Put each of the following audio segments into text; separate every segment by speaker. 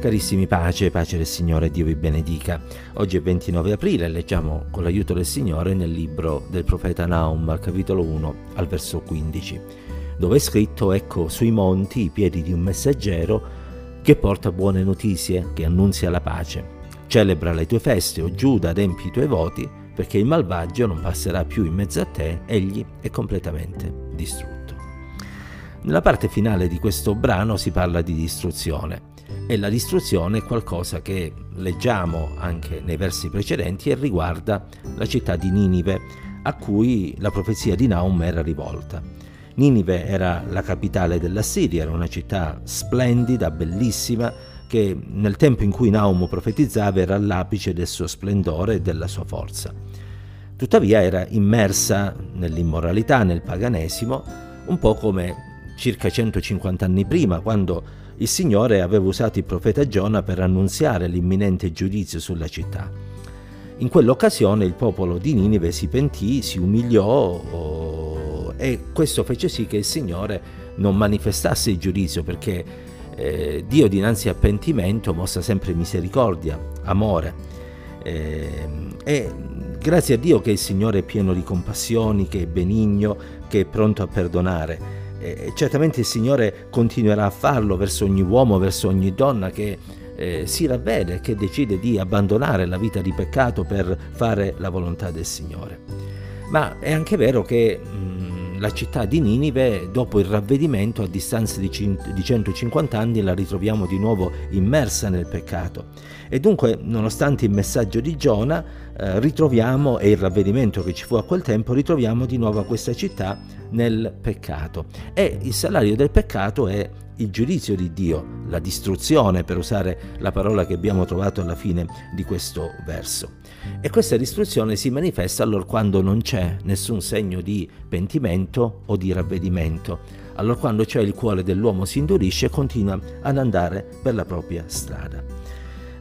Speaker 1: Carissimi pace, pace del Signore, Dio vi benedica. Oggi è 29 aprile e leggiamo con l'aiuto del Signore nel libro del profeta Naum, capitolo 1, al verso 15, dove è scritto, ecco, sui monti i piedi di un messaggero che porta buone notizie, che annunzia la pace. Celebra le tue feste, o Giuda, adempi i tuoi voti, perché il malvagio non passerà più in mezzo a te, egli è completamente distrutto. Nella parte finale di questo brano si parla di distruzione e la distruzione è qualcosa che leggiamo anche nei versi precedenti e riguarda la città di Ninive, a cui la profezia di Naum era rivolta. Ninive era la capitale della Siria, era una città splendida, bellissima, che nel tempo in cui Naum profetizzava era all'apice del suo splendore e della sua forza. Tuttavia era immersa nell'immoralità, nel paganesimo, un po' come circa 150 anni prima, quando il Signore aveva usato il profeta Giona per annunziare l'imminente giudizio sulla città. In quell'occasione il popolo di Ninive si pentì, si umiliò oh, e questo fece sì che il Signore non manifestasse il giudizio perché eh, Dio dinanzi al pentimento mostra sempre misericordia, amore. Eh, e grazie a Dio che il Signore è pieno di compassioni, che è benigno, che è pronto a perdonare e certamente il Signore continuerà a farlo verso ogni uomo, verso ogni donna che eh, si ravvede, che decide di abbandonare la vita di peccato per fare la volontà del Signore. Ma è anche vero che mh, la città di Ninive, dopo il ravvedimento, a distanza di, cin- di 150 anni, la ritroviamo di nuovo immersa nel peccato. E dunque, nonostante il messaggio di Giona, eh, ritroviamo, e il ravvedimento che ci fu a quel tempo, ritroviamo di nuovo questa città nel peccato. E il salario del peccato è il giudizio di Dio, la distruzione, per usare la parola che abbiamo trovato alla fine di questo verso. E questa distruzione si manifesta allora quando non c'è nessun segno di pentimento o di ravvedimento, allora quando c'è il cuore dell'uomo si indurisce e continua ad andare per la propria strada.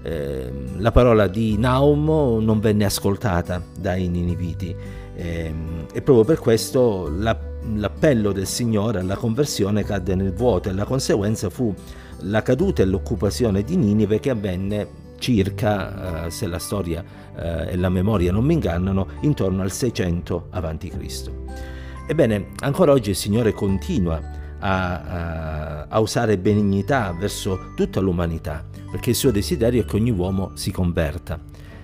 Speaker 1: Eh, la parola di Naum non venne ascoltata dai niniviti eh, e proprio per questo la l'appello del Signore alla conversione cadde nel vuoto e la conseguenza fu la caduta e l'occupazione di Ninive che avvenne circa, eh, se la storia eh, e la memoria non mi ingannano, intorno al 600 a.C. Ebbene, ancora oggi il Signore continua a, a, a usare benignità verso tutta l'umanità, perché il suo desiderio è che ogni uomo si converta.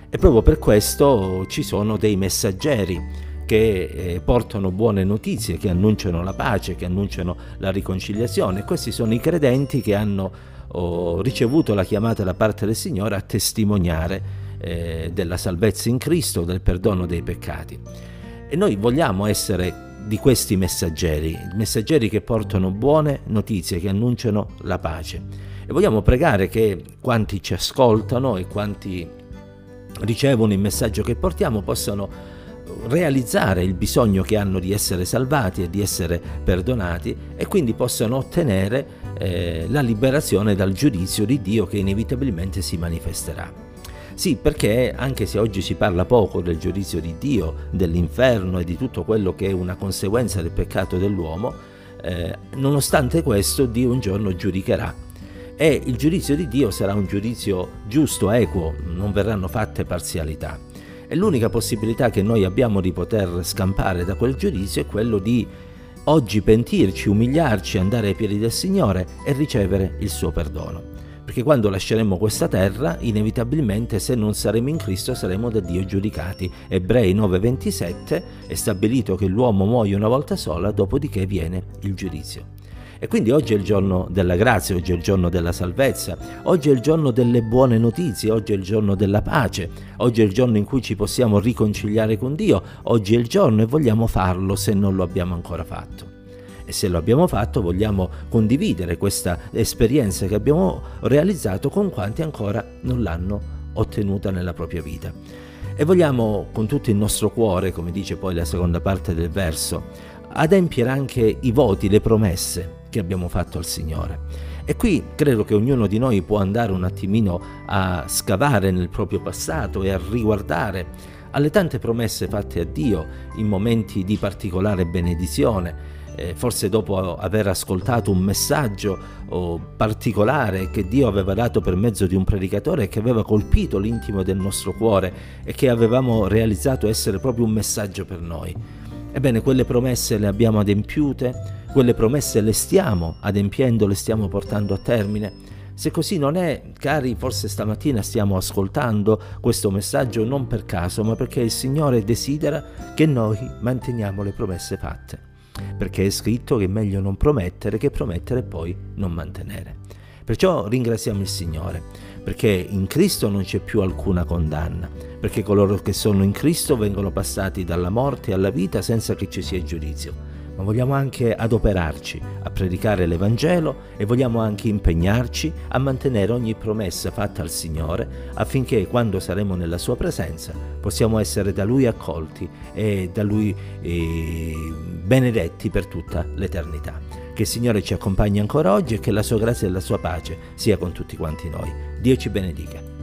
Speaker 1: E proprio per questo ci sono dei messaggeri che eh, portano buone notizie, che annunciano la pace, che annunciano la riconciliazione. Questi sono i credenti che hanno oh, ricevuto la chiamata da parte del Signore a testimoniare eh, della salvezza in Cristo, del perdono dei peccati. E noi vogliamo essere di questi messaggeri, messaggeri che portano buone notizie, che annunciano la pace. E vogliamo pregare che quanti ci ascoltano e quanti ricevono il messaggio che portiamo possano realizzare il bisogno che hanno di essere salvati e di essere perdonati e quindi possano ottenere eh, la liberazione dal giudizio di Dio che inevitabilmente si manifesterà. Sì, perché anche se oggi si parla poco del giudizio di Dio, dell'inferno e di tutto quello che è una conseguenza del peccato dell'uomo, eh, nonostante questo Dio un giorno giudicherà e il giudizio di Dio sarà un giudizio giusto, equo, non verranno fatte parzialità. E l'unica possibilità che noi abbiamo di poter scampare da quel giudizio è quello di oggi pentirci, umiliarci, andare ai piedi del Signore e ricevere il suo perdono. Perché quando lasceremo questa terra, inevitabilmente se non saremo in Cristo saremo da Dio giudicati. Ebrei 9:27 è stabilito che l'uomo muoia una volta sola, dopodiché viene il giudizio. E quindi oggi è il giorno della grazia, oggi è il giorno della salvezza, oggi è il giorno delle buone notizie, oggi è il giorno della pace, oggi è il giorno in cui ci possiamo riconciliare con Dio, oggi è il giorno e vogliamo farlo se non lo abbiamo ancora fatto. E se lo abbiamo fatto vogliamo condividere questa esperienza che abbiamo realizzato con quanti ancora non l'hanno ottenuta nella propria vita. E vogliamo con tutto il nostro cuore, come dice poi la seconda parte del verso, adempiere anche i voti, le promesse che abbiamo fatto al Signore. E qui credo che ognuno di noi può andare un attimino a scavare nel proprio passato e a riguardare alle tante promesse fatte a Dio in momenti di particolare benedizione, eh, forse dopo aver ascoltato un messaggio oh, particolare che Dio aveva dato per mezzo di un predicatore che aveva colpito l'intimo del nostro cuore e che avevamo realizzato essere proprio un messaggio per noi. Ebbene, quelle promesse le abbiamo adempiute, quelle promesse le stiamo adempiendo, le stiamo portando a termine. Se così non è, cari, forse stamattina stiamo ascoltando questo messaggio non per caso, ma perché il Signore desidera che noi manteniamo le promesse fatte. Perché è scritto che è meglio non promettere che promettere e poi non mantenere. Perciò ringraziamo il Signore, perché in Cristo non c'è più alcuna condanna, perché coloro che sono in Cristo vengono passati dalla morte alla vita senza che ci sia giudizio ma vogliamo anche adoperarci a predicare l'Evangelo e vogliamo anche impegnarci a mantenere ogni promessa fatta al Signore affinché quando saremo nella Sua presenza possiamo essere da Lui accolti e da Lui eh, benedetti per tutta l'eternità. Che il Signore ci accompagni ancora oggi e che la Sua grazia e la Sua pace sia con tutti quanti noi. Dio ci benedica.